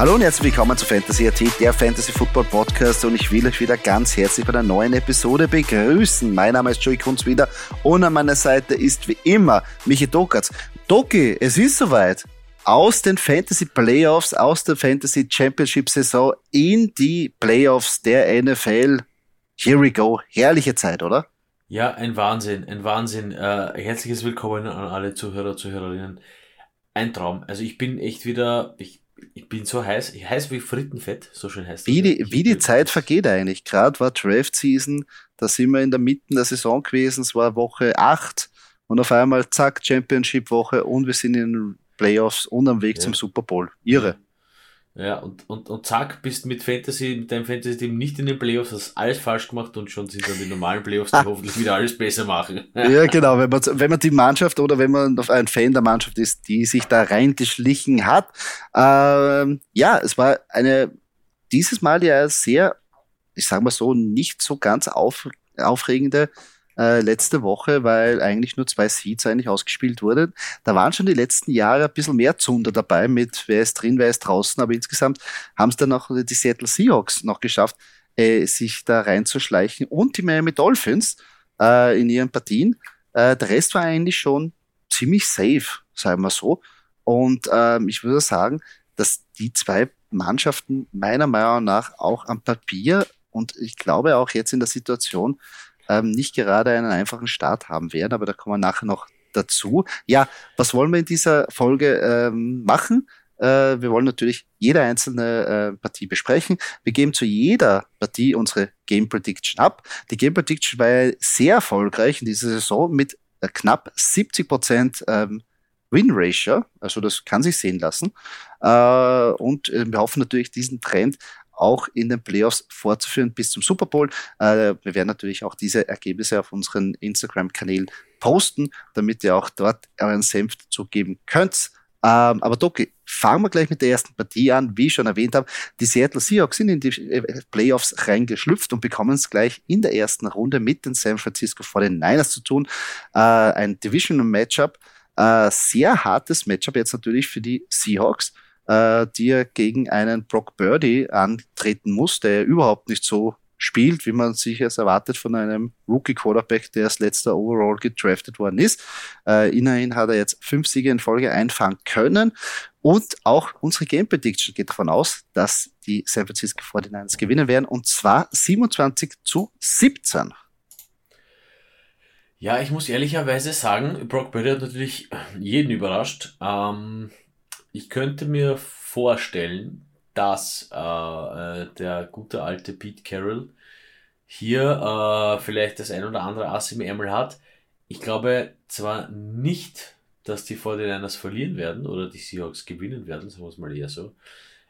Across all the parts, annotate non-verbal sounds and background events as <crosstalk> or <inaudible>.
Hallo und herzlich willkommen zu Fantasy AT, der Fantasy Football Podcast und ich will euch wieder ganz herzlich bei einer neuen Episode begrüßen. Mein Name ist Joey Kunz wieder und an meiner Seite ist wie immer Michi Dokatz. Doki, es ist soweit. Aus den Fantasy Playoffs, aus der Fantasy Championship Saison in die Playoffs der NFL. Here we go. Herrliche Zeit, oder? Ja, ein Wahnsinn, ein Wahnsinn. Äh, herzliches Willkommen an alle Zuhörer, Zuhörerinnen. Ein Traum. Also ich bin echt wieder, ich ich bin so heiß, heiß wie Frittenfett, so schön heißt Wie die, wie die Zeit vergeht eigentlich. Gerade war Draft Season, da sind wir in der Mitte der Saison gewesen, es war Woche 8 und auf einmal zack, Championship Woche und wir sind in den Playoffs und am Weg ja. zum Super Bowl. Irre. Ja, und, und, und zack, bist mit Fantasy, mit deinem Fantasy-Team nicht in den Playoffs, hast alles falsch gemacht und schon sind dann die normalen Playoffs, die hoffentlich wieder alles besser machen. <laughs> ja, genau, wenn man, wenn man die Mannschaft oder wenn man ein Fan der Mannschaft ist, die sich da reingeschlichen hat. Ähm, ja, es war eine, dieses Mal ja sehr, ich sag mal so, nicht so ganz auf, aufregende äh, letzte Woche, weil eigentlich nur zwei Seeds eigentlich ausgespielt wurden. Da waren schon die letzten Jahre ein bisschen mehr Zunder dabei mit wer ist drin, wer ist draußen, aber insgesamt haben es dann auch die Seattle Seahawks noch geschafft, äh, sich da reinzuschleichen und die Miami Dolphins äh, in ihren Partien. Äh, der Rest war eigentlich schon ziemlich safe, sagen wir so. Und ähm, ich würde sagen, dass die zwei Mannschaften meiner Meinung nach auch am Papier und ich glaube auch jetzt in der Situation ähm, nicht gerade einen einfachen Start haben werden, aber da kommen wir nachher noch dazu. Ja, was wollen wir in dieser Folge ähm, machen? Äh, wir wollen natürlich jede einzelne äh, Partie besprechen. Wir geben zu jeder Partie unsere Game Prediction ab. Die Game Prediction war sehr erfolgreich in dieser Saison mit äh, knapp 70 Prozent ähm, Win Ratio, also das kann sich sehen lassen. Äh, und äh, wir hoffen natürlich diesen Trend auch in den Playoffs fortzuführen bis zum Super Bowl. Äh, wir werden natürlich auch diese Ergebnisse auf unseren Instagram-Kanälen posten, damit ihr auch dort euren Senf zugeben könnt. Ähm, aber Doki, fangen wir gleich mit der ersten Partie an. Wie ich schon erwähnt habe, die Seattle Seahawks sind in die Playoffs reingeschlüpft und bekommen es gleich in der ersten Runde mit den San Francisco 49ers zu tun. Äh, ein Divisional Matchup. Äh, sehr hartes Matchup jetzt natürlich für die Seahawks äh, die er gegen einen Brock Birdie antreten muss, der überhaupt nicht so spielt, wie man sich es erwartet von einem Rookie-Quarterback, der als letzter Overall gedraftet worden ist. Äh, immerhin hat er jetzt fünf Siege in Folge einfahren können. Und auch unsere Game Prediction geht davon aus, dass die San Francisco 49ers gewinnen werden. Und zwar 27 zu 17. Ja, ich muss ehrlicherweise sagen, Brock Purdy hat natürlich jeden überrascht. Ähm, ich könnte mir vorstellen, dass äh, äh, der gute alte Pete Carroll hier äh, vielleicht das ein oder andere Ass im Ärmel hat. Ich glaube zwar nicht, dass die 49ers verlieren werden oder die Seahawks gewinnen werden, sagen wir es mal eher so.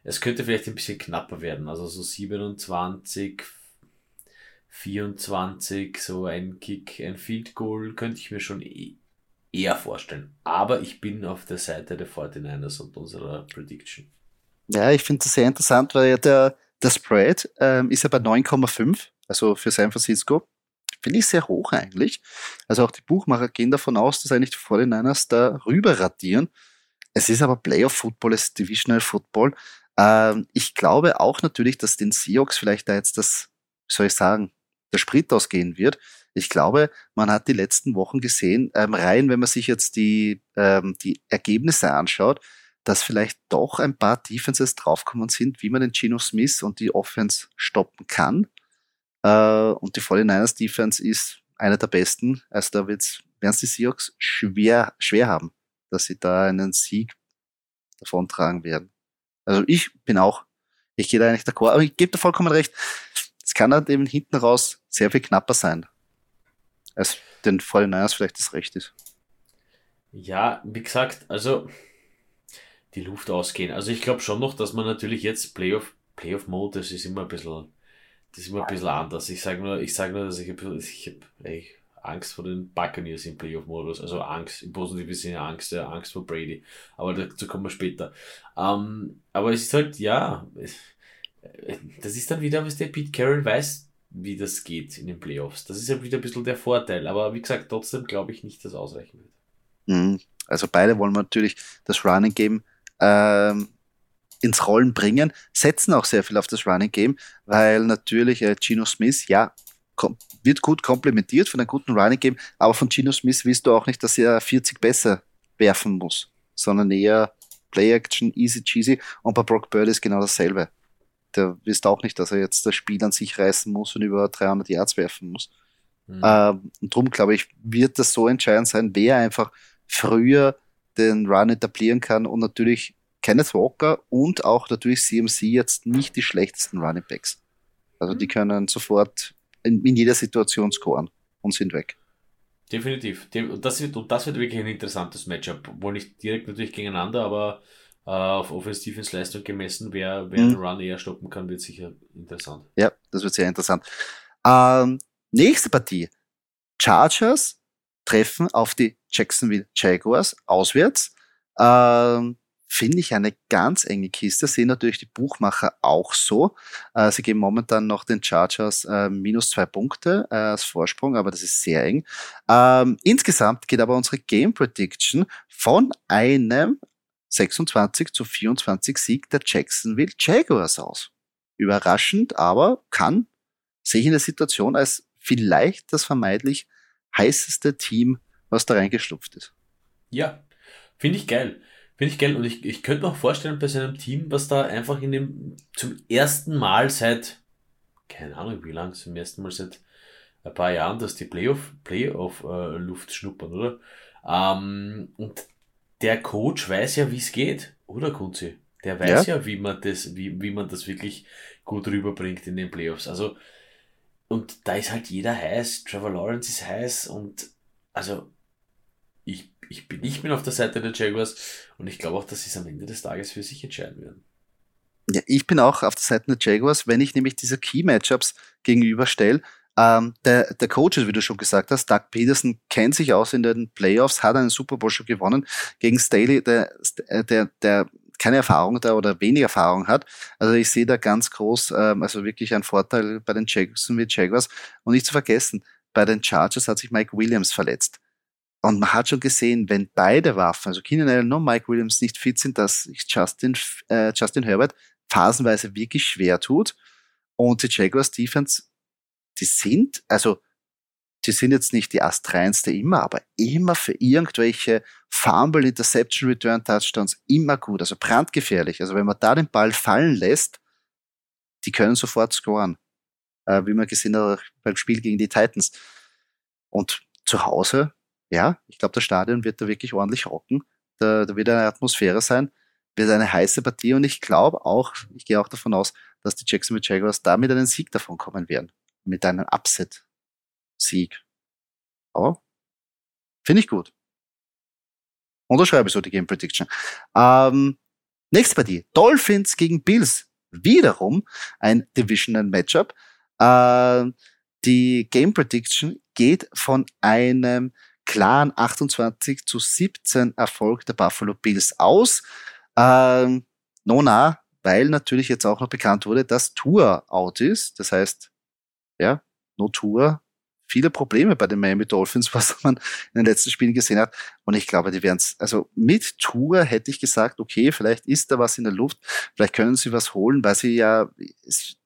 Es könnte vielleicht ein bisschen knapper werden, also so 27, 24, so ein Kick, ein Field Goal könnte ich mir schon e- eher vorstellen. Aber ich bin auf der Seite der 49ers und unserer Prediction. Ja, ich finde das sehr interessant, weil ja der, der Spread ähm, ist ja bei 9,5, also für San Francisco. Finde ich sehr hoch eigentlich. Also auch die Buchmacher gehen davon aus, dass eigentlich die 49ers da rüber radieren. Es ist aber Playoff Football, es ist Divisional Football. Ähm, ich glaube auch natürlich, dass den Seahawks vielleicht da jetzt das, wie soll ich sagen, der Sprit ausgehen wird. Ich glaube, man hat die letzten Wochen gesehen, ähm, rein, wenn man sich jetzt die, ähm, die Ergebnisse anschaut, dass vielleicht doch ein paar Defenses draufgekommen sind, wie man den Geno Smith und die Offense stoppen kann. Äh, und die 49ers Defense ist einer der besten. Also da wird's, werden es die Seahawks schwer, schwer haben, dass sie da einen Sieg davontragen werden. Also ich bin auch, ich gehe da eigentlich d'accord, aber ich gebe da vollkommen recht. Es kann halt eben hinten raus sehr viel knapper sein als den 49ers vielleicht das Recht ist. Ja, wie gesagt, also die Luft ausgehen. Also ich glaube schon noch, dass man natürlich jetzt Playoff, Playoff Mode, das ist immer ein bisschen, das ist immer ein bisschen anders. Ich sage nur, ich sage nur, dass ich, ich habe Angst vor den Buccaneers im Playoff-Modus. Also Angst, im positiven Sinne Angst, ja, Angst vor Brady. Aber dazu kommen wir später. Ähm, aber es ist halt, ja, das ist dann wieder, was der Pete Carroll weiß, wie das geht in den Playoffs. Das ist ja wieder ein bisschen der Vorteil. Aber wie gesagt, trotzdem glaube ich nicht, dass ausreichen wird. Mhm. Also beide wollen natürlich das Running Game ähm, ins Rollen bringen, setzen auch sehr viel auf das Running Game, weil natürlich äh, Gino Smith, ja, wird gut komplementiert von einem guten Running Game, aber von Gino Smith willst du auch nicht, dass er 40 besser werfen muss, sondern eher Play Action, easy cheesy und bei Brock Bird ist genau dasselbe. Der wisst auch nicht, dass er jetzt das Spiel an sich reißen muss und über 300 Yards werfen muss. Mhm. Ähm, und darum glaube ich, wird das so entscheidend sein, wer einfach früher den Run etablieren kann und natürlich Kenneth Walker und auch natürlich CMC jetzt nicht die schlechtesten Running Backs. Also die mhm. können sofort in, in jeder Situation scoren und sind weg. Definitiv. Und das wird, und das wird wirklich ein interessantes Matchup. Wohl nicht direkt natürlich gegeneinander, aber auf Offensive Leistung gemessen, wer, wer mhm. den Run eher stoppen kann, wird sicher interessant. Ja, das wird sehr interessant. Ähm, nächste Partie. Chargers treffen auf die Jacksonville Jaguars auswärts. Ähm, Finde ich eine ganz enge Kiste. Sehen natürlich die Buchmacher auch so. Äh, sie geben momentan noch den Chargers äh, minus zwei Punkte äh, als Vorsprung, aber das ist sehr eng. Ähm, insgesamt geht aber unsere Game Prediction von einem 26 zu 24 Sieg der Jacksonville Jaguars aus. Überraschend, aber kann sehe ich in der Situation als vielleicht das vermeintlich heißeste Team, was da reingeschlupft ist. Ja, finde ich geil. Finde ich geil. Und ich, ich könnte mir auch vorstellen, bei seinem Team, was da einfach in dem zum ersten Mal seit, keine Ahnung wie lang, zum ersten Mal seit ein paar Jahren, dass die Playoff, Playoff-Luft äh, schnuppern, oder? Ähm, und der Coach weiß ja, wie es geht, oder Kunzi? Der weiß ja. ja, wie man das, wie, wie man das wirklich gut rüberbringt in den Playoffs. Also, und da ist halt jeder heiß. Trevor Lawrence ist heiß und also ich ich bin, ich bin auf der Seite der Jaguars und ich glaube auch, dass sie es am Ende des Tages für sich entscheiden werden. Ja, ich bin auch auf der Seite der Jaguars, wenn ich nämlich diese Key-Matchups gegenüberstelle. Ähm, der, der Coach, wie du schon gesagt hast, Doug Peterson kennt sich aus in den Playoffs, hat einen Super Bowl schon gewonnen gegen Staley, der, der, der keine Erfahrung da oder wenig Erfahrung hat. Also ich sehe da ganz groß, ähm, also wirklich einen Vorteil bei den Jacksonville Jaguars. Und nicht zu vergessen, bei den Chargers hat sich Mike Williams verletzt. Und man hat schon gesehen, wenn beide Waffen, also Keenan Allen und Mike Williams nicht fit sind, dass sich Justin, äh, Justin Herbert phasenweise wirklich schwer tut. Und die Jaguars Defense, die sind, also, die sind jetzt nicht die astreinste immer, aber immer für irgendwelche Fumble, Interception, Return Touchdowns immer gut, also brandgefährlich. Also wenn man da den Ball fallen lässt, die können sofort scoren. Äh, wie man gesehen hat beim Spiel gegen die Titans. Und zu Hause ja, ich glaube, das Stadion wird da wirklich ordentlich rocken. Da, da wird eine Atmosphäre sein, wird eine heiße Partie und ich glaube auch, ich gehe auch davon aus, dass die Jacksonville Jaguars da mit einem Sieg davon kommen werden. Mit einem Upset-Sieg. Aber finde ich gut. Unterschreibe so die Game Prediction. Ähm, nächste Partie. Dolphins gegen Bills. Wiederum ein Divisional Matchup. Äh, die Game Prediction geht von einem klaren 28 zu 17 Erfolg der Buffalo Bills aus. Ähm, Nona, weil natürlich jetzt auch noch bekannt wurde, dass Tour out ist. Das heißt, ja, no Tour. Viele Probleme bei den Miami Dolphins, <laughs> was man in den letzten Spielen gesehen hat. Und ich glaube, die werden es, also mit Tour hätte ich gesagt, okay, vielleicht ist da was in der Luft, vielleicht können sie was holen, weil sie ja,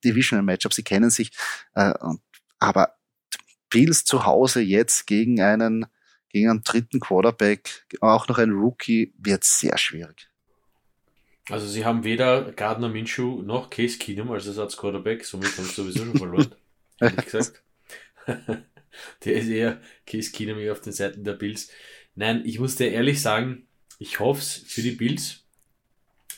Divisional Matchup, sie kennen sich, äh, aber Bills zu Hause jetzt gegen einen gegen einen dritten Quarterback, auch noch ein Rookie, wird sehr schwierig. Also sie haben weder Gardner Minshew noch Case Keenum als Ersatz Quarterback, somit haben sie sowieso schon verloren, <laughs> ehrlich gesagt. <laughs> der ist eher Case Keenum auf den Seiten der Bills. Nein, ich muss dir ehrlich sagen, ich hoffe es für die Bills,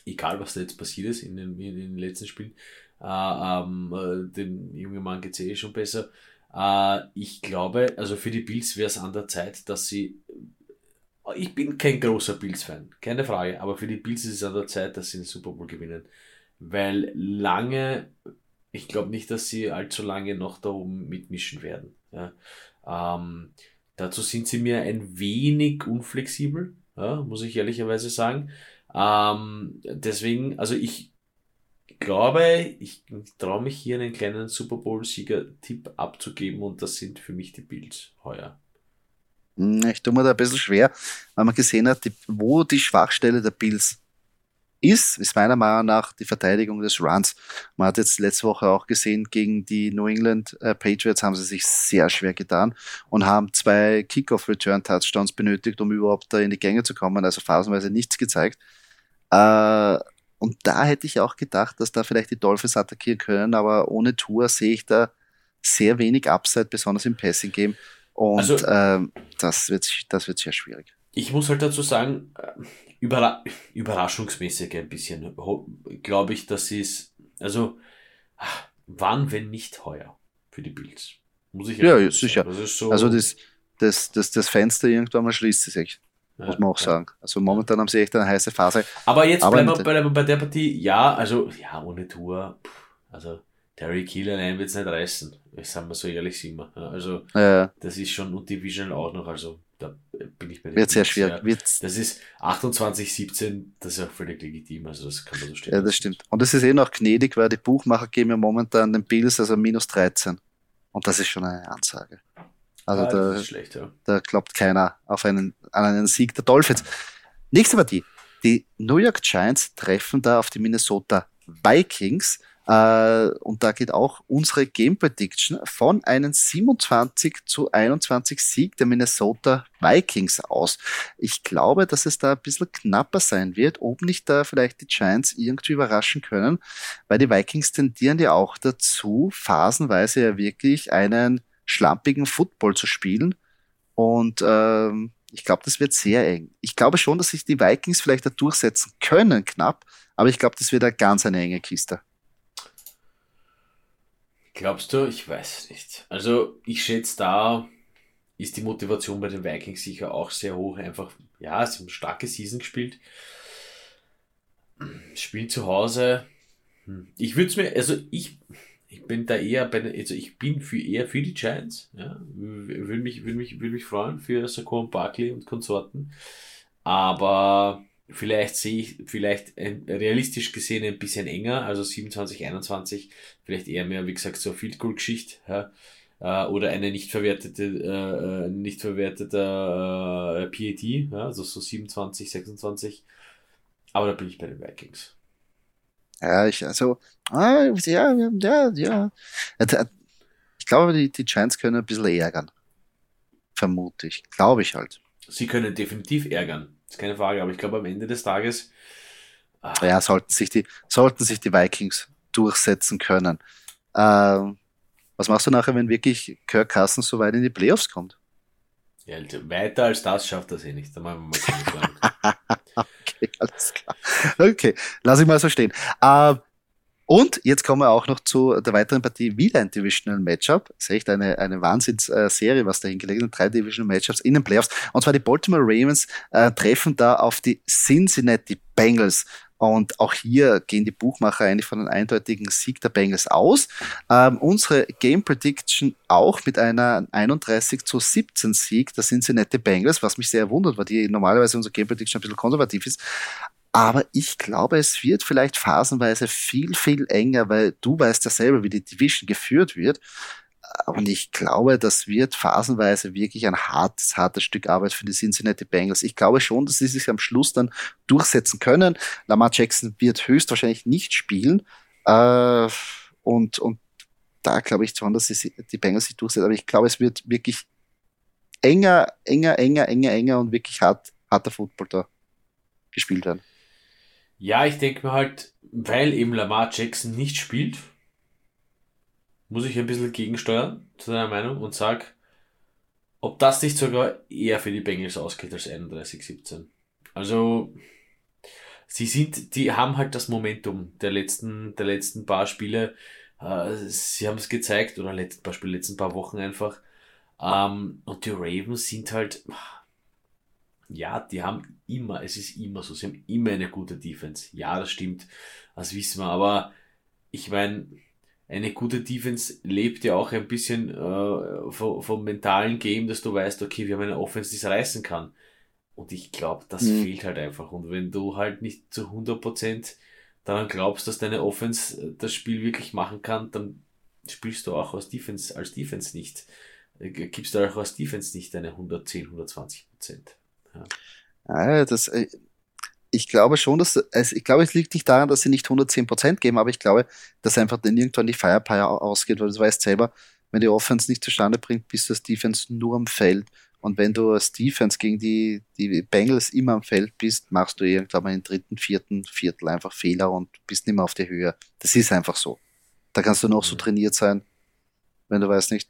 egal was da jetzt passiert ist in den, in den letzten Spielen, äh, ähm, äh, dem jungen Mann geht es eh schon besser, äh, ich glaube, also für die Bills wäre es an der Zeit, dass sie. Ich bin kein großer Bills-Fan, keine Frage, aber für die Bills ist es an der Zeit, dass sie den Super Bowl gewinnen. Weil lange, ich glaube nicht, dass sie allzu lange noch da oben mitmischen werden. Ja. Ähm, dazu sind sie mir ein wenig unflexibel, ja, muss ich ehrlicherweise sagen. Ähm, deswegen, also ich, glaube, ich traue mich hier einen kleinen Super Bowl-Sieger-Tipp abzugeben und das sind für mich die Bills heuer. Hm, ich tue mir da ein bisschen schwer, weil man gesehen hat, wo die Schwachstelle der Bills ist, ist meiner Meinung nach die Verteidigung des Runs. Man hat jetzt letzte Woche auch gesehen, gegen die New England äh, Patriots haben sie sich sehr schwer getan und haben zwei Kickoff-Return-Touchdowns benötigt, um überhaupt da in die Gänge zu kommen, also phasenweise nichts gezeigt. Äh, und da hätte ich auch gedacht, dass da vielleicht die Dolphins attackieren können, aber ohne Tour sehe ich da sehr wenig Upside, besonders im Passing-Game. Und also, ähm, das, wird, das wird sehr schwierig. Ich muss halt dazu sagen, äh, überra überraschungsmäßig ein bisschen, glaube ich, dass sie es, also, wann, wenn nicht heuer für die Bills? Muss ich ja, sicher. Das so also das, das, das, das Fenster irgendwann mal schließt sich. Ja, muss man auch ja. sagen. Also momentan haben sie echt eine heiße Phase. Aber jetzt Aber bleiben wir bei, bei, der Partie, ja, also, ja, ohne Tour, also, Terry Kiel allein wird es nicht reißen. Sagen wir so ehrlich sind wir. Also, ja. das ist schon und Division auch noch, also, da bin ich bei. Wird sehr schwer. Wird das ist 28, 17, das ist auch völlig legitim, also das kann man so stehen. Ja, das stimmt. Und es ist eh noch gnädig, weil die Buchmacher geben ja momentan den Bills also minus 13. Und das ist schon eine Ansage. Also ja, da, schlecht, ja. da glaubt keiner auf einen, an einen Sieg der Dolphins. Nächste Partie. Die New York Giants treffen da auf die Minnesota Vikings. Äh, und da geht auch unsere Game Prediction von einem 27 zu 21 Sieg der Minnesota Vikings aus. Ich glaube, dass es da ein bisschen knapper sein wird, ob nicht da vielleicht die Giants irgendwie überraschen können, weil die Vikings tendieren ja auch dazu, phasenweise ja wirklich einen schlampigen Football zu spielen. Und ähm, ich glaube, das wird sehr eng. Ich glaube schon, dass sich die Vikings vielleicht da durchsetzen können, knapp, aber ich glaube, das wird eine ganz eine enge Kiste. Glaubst du? Ich weiß nicht. Also ich schätze, da ist die Motivation bei den Vikings sicher auch sehr hoch. Einfach, ja, sie haben eine starke Season gespielt. Spielen zu Hause. Hm. Ich würde es mir, also ich, ich bin da eher bei, also ich bin für, eher für die Giants. Ja. Würde mich, würde mich, würde mich freuen für Saquon Barkley und Konsorten. Aber Vielleicht sehe ich, vielleicht ein, realistisch gesehen ein bisschen enger, also 27, 21, vielleicht eher mehr, wie gesagt, so Field Goal Geschichte, ja, äh, oder eine nicht verwertete, äh, äh nicht verwertete äh, PAT, ja, also so 27, 26. Aber da bin ich bei den Vikings. Ja, ich, also, ah, ja, ja, ja. Ich glaube, die, die Giants können ein bisschen ärgern. Vermute ich. Glaube ich halt. Sie können definitiv ärgern. Ist keine Frage, aber ich glaube am Ende des Tages. Ah. Ja, sollten sich die, sollten sich die Vikings durchsetzen können. Ähm, was machst du nachher, wenn wirklich Kirk Cousins so weit in die Playoffs kommt? Ja, also weiter als das schafft er eh nicht. Da machen wir mal <laughs> okay, alles klar. Okay, lass ich mal so stehen. Ähm, und jetzt kommen wir auch noch zu der weiteren Partie, wieder ein Divisional Matchup. Das ist echt eine, eine Wahnsinnsserie, was da hingelegt ist. Drei Divisional Matchups in den Playoffs. Und zwar die Baltimore Ravens äh, treffen da auf die Cincinnati Bengals. Und auch hier gehen die Buchmacher eigentlich von einem eindeutigen Sieg der Bengals aus. Ähm, unsere Game Prediction auch mit einer 31 zu 17 Sieg der Cincinnati Bengals, was mich sehr wundert, weil die normalerweise unser Game Prediction ein bisschen konservativ ist. Aber ich glaube, es wird vielleicht phasenweise viel, viel enger, weil du weißt ja selber, wie die Division geführt wird. Und ich glaube, das wird phasenweise wirklich ein hartes, hartes Stück Arbeit für die Cincinnati Bengals. Ich glaube schon, dass sie sich am Schluss dann durchsetzen können. Lamar Jackson wird höchstwahrscheinlich nicht spielen. Äh, und, und da glaube ich schon, dass die, die Bengals sich durchsetzen. Aber ich glaube, es wird wirklich enger, enger, enger, enger, enger und wirklich hart, harter Football da gespielt werden. Ja, ich denke mir halt, weil eben Lamar Jackson nicht spielt, muss ich ein bisschen gegensteuern zu deiner Meinung und sag, ob das nicht sogar eher für die Bengals ausgeht als 31-17. Also, sie sind, die haben halt das Momentum der letzten, der letzten paar Spiele. Äh, sie haben es gezeigt, oder letzten paar Spiele, letzten paar Wochen einfach. Ähm, und die Ravens sind halt, ja, die haben immer, es ist immer so, sie haben immer eine gute Defense. Ja, das stimmt, das wissen wir, aber ich meine, eine gute Defense lebt ja auch ein bisschen äh, vom, vom, mentalen Game, dass du weißt, okay, wir haben eine Offense, die es reißen kann. Und ich glaube, das mhm. fehlt halt einfach. Und wenn du halt nicht zu 100% daran glaubst, dass deine Offense das Spiel wirklich machen kann, dann spielst du auch als Defense, als Defense nicht. Äh, gibst du auch als Defense nicht deine 110, 120 Ja, das, äh, ich glaube schon, dass, also ich glaube, es liegt nicht daran, dass sie nicht 110 Prozent geben, aber ich glaube, dass einfach dann irgendwann die Firepower ausgeht, weil du weißt selber, wenn die Offense nicht zustande bringt, bist du als Defense nur am Feld. Und wenn du als Defense gegen die, die Bengals immer am Feld bist, machst du irgendwann mal im dritten, vierten Viertel einfach Fehler und bist nicht mehr auf der Höhe. Das ist einfach so. Da kannst du noch so mhm. trainiert sein, wenn du weißt nicht,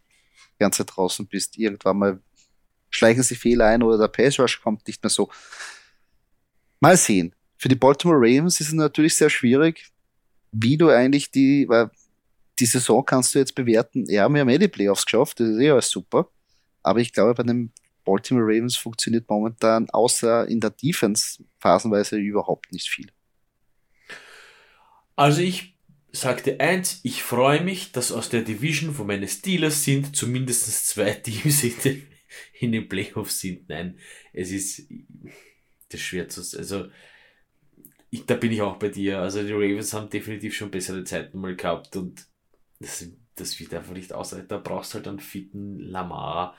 die ganze Zeit draußen bist, irgendwann mal schleichen sie Fehler ein oder der Pass Rush kommt nicht mehr so. Mal sehen. Für die Baltimore Ravens ist es natürlich sehr schwierig, wie du eigentlich die, weil die Saison kannst du jetzt bewerten, ja, wir haben eh die Playoffs geschafft, das ist eh alles super. Aber ich glaube, bei den Baltimore Ravens funktioniert momentan außer in der Defense phasenweise überhaupt nicht viel. Also ich sagte eins, ich freue mich, dass aus der Division, wo meine Steelers sind, zumindest zwei Teams in den, in den Playoffs sind. Nein, es ist das ist schwer zu, also ich, da bin ich auch bei dir. Also die Ravens haben definitiv schon bessere Zeiten mal gehabt und das, das wird einfach nicht ausreichen. Da brauchst du halt einen fitten Lamar.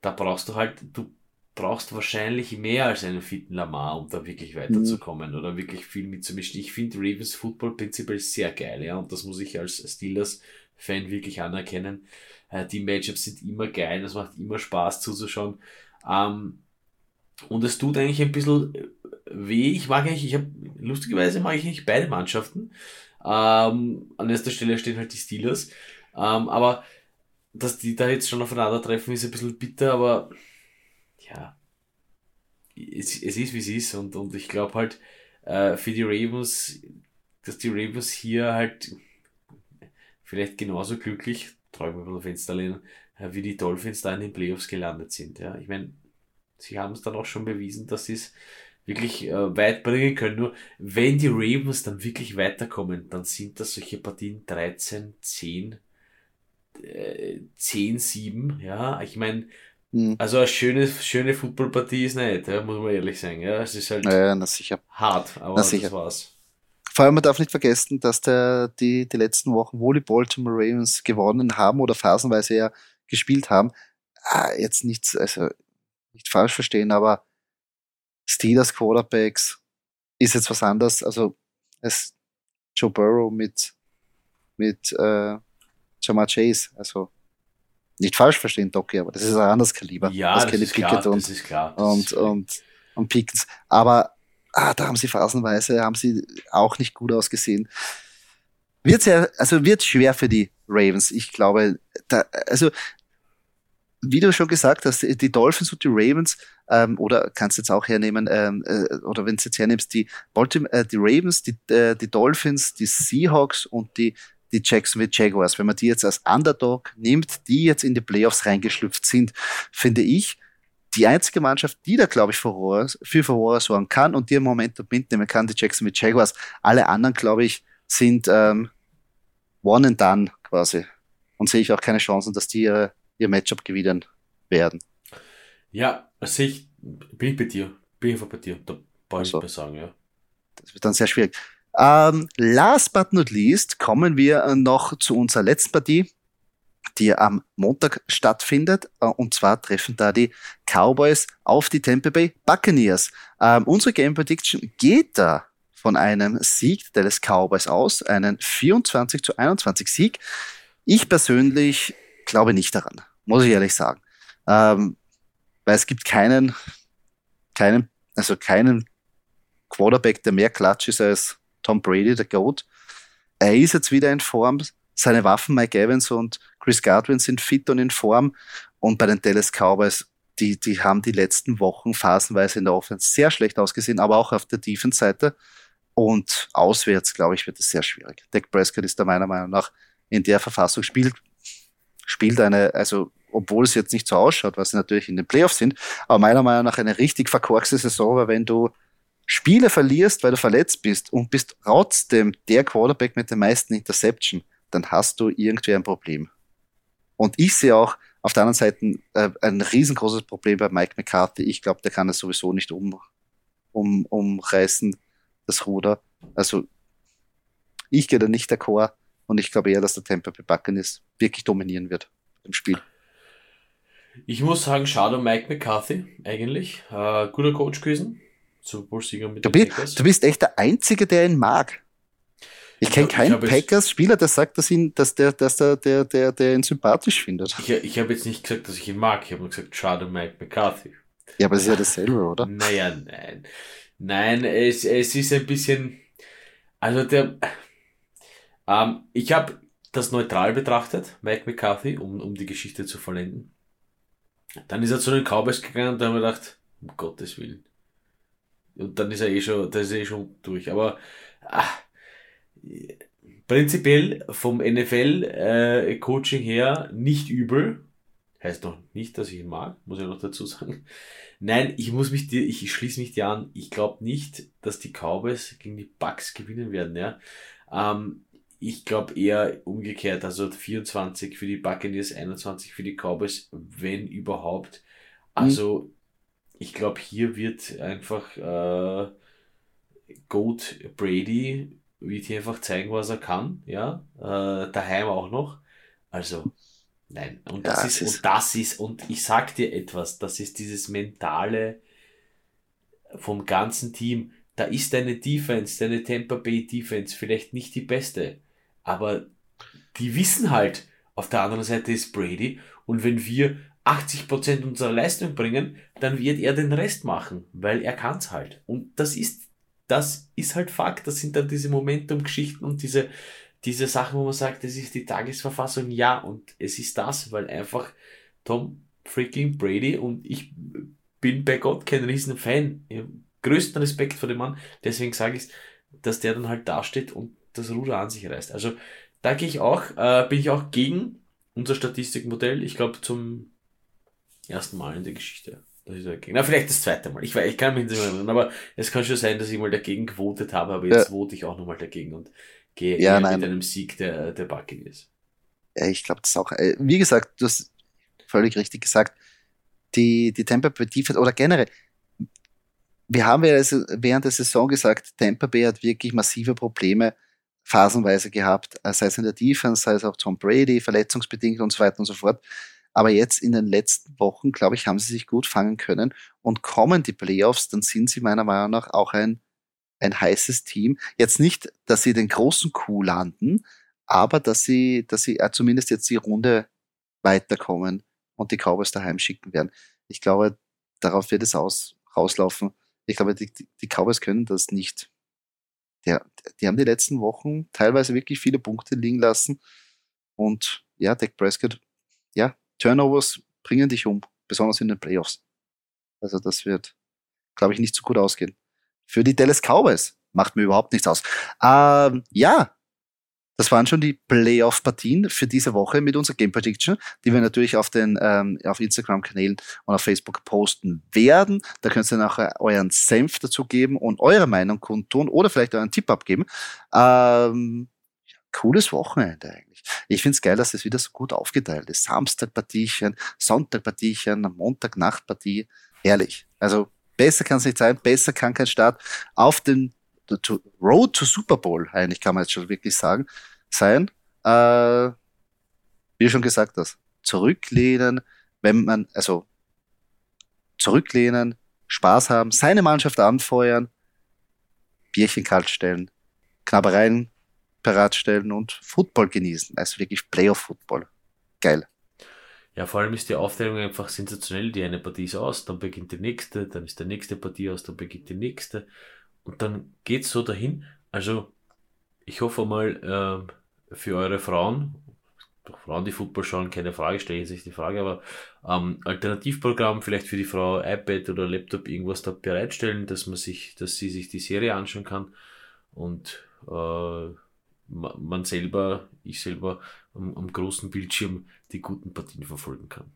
Da brauchst du halt, du brauchst wahrscheinlich mehr als einen fitten Lamar, um da wirklich weiterzukommen mhm. oder wirklich viel mitzumischen. Ich finde Ravens Football prinzipiell sehr geil, ja, und das muss ich als Steelers-Fan wirklich anerkennen. Äh, die Matchups sind immer geil, es macht immer Spaß zuzuschauen. Ähm, und es tut eigentlich ein bisschen weh. Ich mag eigentlich, ich habe, lustigerweise mag ich nicht beide Mannschaften. Ähm, an erster Stelle stehen halt die Steelers. Ähm, aber dass die da jetzt schon aufeinandertreffen, ist ein bisschen bitter, aber ja, es, es ist wie es ist. Und, und ich glaube halt, äh, für die Ravens, dass die Ravens hier halt vielleicht genauso glücklich, träumen wir Fenster lehnen, äh, wie die Dolphins da in den Playoffs gelandet sind. Ja, ich meine, sie haben es dann auch schon bewiesen, dass sie es wirklich äh, weit bringen können. Nur wenn die Ravens dann wirklich weiterkommen, dann sind das solche Partien 13, 10, äh, 10, 7. Ja, ich meine, hm. also eine schöne, schöne Footballpartie ist nicht, ja, muss man ehrlich sagen. Ja, es ist halt ja, sicher. hart, aber das war's. Vor allem, man darf nicht vergessen, dass der, die, die letzten Wochen, wo die Baltimore Ravens gewonnen haben oder phasenweise ja gespielt haben, ah, jetzt nichts, also nicht falsch verstehen, aber Steelers Quarterbacks ist jetzt was anderes. Also es Joe Burrow mit, mit äh, Jamar Chase. Also nicht falsch verstehen, Doki, aber das ist ein anderes Kaliber. Ja, das, das ist Pickett klar, und, das ist klar. Das und, ist und, und Pickens. Aber ah, da haben sie phasenweise, haben sie auch nicht gut ausgesehen. Wird sehr, also wird schwer für die Ravens. Ich glaube, da, also wie du schon gesagt hast, die Dolphins und die Ravens, ähm, oder kannst jetzt auch hernehmen, ähm, äh, oder wenn du jetzt hernimmst, die, Baltimore, äh, die Ravens, die, äh, die Dolphins, die Seahawks und die, die Jacksonville Jaguars, wenn man die jetzt als Underdog nimmt, die jetzt in die Playoffs reingeschlüpft sind, finde ich, die einzige Mannschaft, die da, glaube ich, Furore, für Furore sorgen kann und die im Moment mitnehmen kann, die Jacksonville Jaguars. Alle anderen, glaube ich, sind ähm, one and done quasi. Und sehe ich auch keine Chancen, dass die ihre ihr Matchup gewinnen werden. Ja, also ich bin ich bei dir. Bin ich einfach bei dir. Da brauche ich also, nicht sagen, ja. Das wird dann sehr schwierig. Ähm, last but not least kommen wir noch zu unserer letzten Partie, die am Montag stattfindet. Äh, und zwar treffen da die Cowboys auf die Tampa Bay Buccaneers. Ähm, unsere Game Prediction geht da von einem Sieg des Cowboys aus, einen 24 zu 21 Sieg. Ich persönlich glaube nicht daran muss ich ehrlich sagen. Ähm, weil es gibt keinen, keinen, also keinen Quarterback, der mehr klatsch ist als Tom Brady, der Goat. Er ist jetzt wieder in Form. Seine Waffen, Mike Evans und Chris Godwin, sind fit und in Form. Und bei den Dallas Cowboys, die, die haben die letzten Wochen phasenweise in der Offense sehr schlecht ausgesehen, aber auch auf der Defense-Seite. Und auswärts, glaube ich, wird es sehr schwierig. Dak Prescott ist da meiner Meinung nach in der Verfassung spielt, spielt eine, also obwohl es jetzt nicht so ausschaut, was sie natürlich in den Playoffs sind, aber meiner Meinung nach eine richtig verkorkste Saison, weil wenn du Spiele verlierst, weil du verletzt bist und bist trotzdem der Quarterback mit den meisten Interception, dann hast du irgendwie ein Problem. Und ich sehe auch auf der anderen Seite äh, ein riesengroßes Problem bei Mike McCarthy. Ich glaube, der kann es sowieso nicht um, um, umreißen, das Ruder. Also ich gehe da nicht d'accord und ich glaube eher, dass der Tampa Bay Buccaneers wirklich dominieren wird im Spiel. Ich muss sagen, schade um Mike McCarthy eigentlich. Äh, guter Coach gewesen. Super Bowl-Sieger mit Du, den bi Packers. du bist echt der Einzige, der ihn mag. Ich kenne keinen Packers-Spieler, der sagt, dass, ihn, dass, der, dass der, der, der, der ihn sympathisch findet. Ich, ich habe jetzt nicht gesagt, dass ich ihn mag. Ich habe nur gesagt, schade Mike McCarthy. Ja, aber es ist ja dasselbe, oder? Naja, nein. Nein, es, es ist ein bisschen. Also der. Ähm, ich habe das neutral betrachtet, Mike McCarthy, um, um die Geschichte zu vollenden. Dann ist er zu den Cowboys gegangen und da haben wir gedacht, um Gottes Willen. Und dann ist er eh schon, da ist er eh schon durch. Aber ah, prinzipiell vom NFL-Coaching her nicht übel. Heißt noch nicht, dass ich ihn mag, muss ich noch dazu sagen. Nein, ich muss mich dir, ich schließe mich dir an. Ich glaube nicht, dass die Cowboys gegen die Bucks gewinnen werden, ja. Ähm, ich glaube eher umgekehrt, also 24 für die Buccaneers, 21 für die Cowboys, wenn überhaupt. Also, ich glaube, hier wird einfach äh, Goat Brady wird hier einfach zeigen, was er kann, ja. Äh, daheim auch noch. Also, nein. Und das Ja, ist, ist- und das ist, und ich sag dir etwas, das ist dieses mentale vom ganzen Team. Da ist deine Defense, deine Tampa Bay Defense vielleicht nicht die beste, aber die wissen halt, auf der anderen Seite ist Brady und wenn wir 80% unserer Leistung bringen, dann wird er den Rest machen, weil er kann's halt. Und das ist, das ist halt Fakt. Das sind dann diese Momentum-Geschichten und diese, diese Sachen, wo man sagt, das ist die Tagesverfassung. Ja, und es ist das, weil einfach Tom freaking Brady und ich bin bei Gott kein riesen Fan. Ich hab größten Respekt vor dem Mann. Deswegen sage ich, dass der dann halt dasteht und das Ruder an sich reißt. Also da gehe ich auch, äh, bin ich auch gegen unser Statistikmodell. Ich glaube zum ersten Mal in der Geschichte. Das ist dagegen. Na, vielleicht das zweite Mal. Ich, weiß, ich kann mich nicht mehr erinnern, aber es kann schon sein, dass ich mal dagegen gewotet habe, aber jetzt Ja. vote ich auch nochmal dagegen und gehe Ja, mit einem Sieg der, der Buccaneers. Ja, ich glaube, das ist auch, äh, wie gesagt, du hast völlig richtig gesagt, die, die Tampa Bay Defense oder generell, wir haben ja also während der Saison gesagt, Tampa Bay hat wirklich massive Probleme phasenweise gehabt, äh, sei es in der Defense, sei es auch Tom Brady, verletzungsbedingt und so weiter und so fort. Aber jetzt in den letzten Wochen, glaube ich, haben sie sich gut fangen können und kommen die Playoffs, dann sind sie meiner Meinung nach auch ein, ein heißes Team. Jetzt nicht, dass sie den großen Coup landen, aber dass sie, dass sie äh, zumindest jetzt die Runde weiterkommen und die Cowboys daheim schicken werden. Ich glaube, darauf wird es aus, rauslaufen. Ich glaube, die, die die Cowboys können das nicht. Der, die haben die letzten Wochen teilweise wirklich viele Punkte liegen lassen. Und ja, Dak Prescott, ja, Turnovers bringen dich um, besonders in den Playoffs. Also das wird, glaube ich, nicht so gut ausgehen. Für die Dallas Cowboys macht mir überhaupt nichts aus. Ähm, ja, das waren schon die Playoff-Partien für diese Woche mit unserer Game Prediction, die wir natürlich auf den ähm, auf Instagram-Kanälen und auf Facebook posten werden. Da könnt ihr nachher euren Senf dazu geben und eure Meinung kundtun oder vielleicht euren Tipp abgeben. Ähm, cooles Wochenende eigentlich. Ich find's geil, dass es wieder so gut aufgeteilt ist. Samstag-Partiechen, Sonntag-Partiechen, Montag-Nacht-Partie. Herrlich. Also besser kann es nicht sein, besser kann kein Start auf den to, Road to Super Bowl, eigentlich kann man jetzt schon wirklich sagen, sein. Äh, wie schon gesagt hast, zurücklehnen, wenn man, also zurücklehnen, Spaß haben, seine Mannschaft anfeuern, Bierchen kalt stellen, Knabbereien parat stellen und Football genießen. Also wirklich Playoff-Football. Geil. Ja, vor allem ist die Aufteilung einfach sensationell. Die eine Partie ist aus, dann beginnt die nächste, dann ist der nächste Partie aus, dann beginnt die nächste. Und dann geht's so dahin. Also, ich hoffe mal, ähm, für eure Frauen, doch Frauen, die Football schauen, keine Frage, stelle ich jetzt nicht die Frage, aber ähm, Alternativprogramm vielleicht für die Frau iPad oder Laptop irgendwas da bereitstellen, dass man sich, dass sie sich die Serie anschauen kann und äh, man selber, ich selber am, am großen Bildschirm die guten Partien verfolgen kann.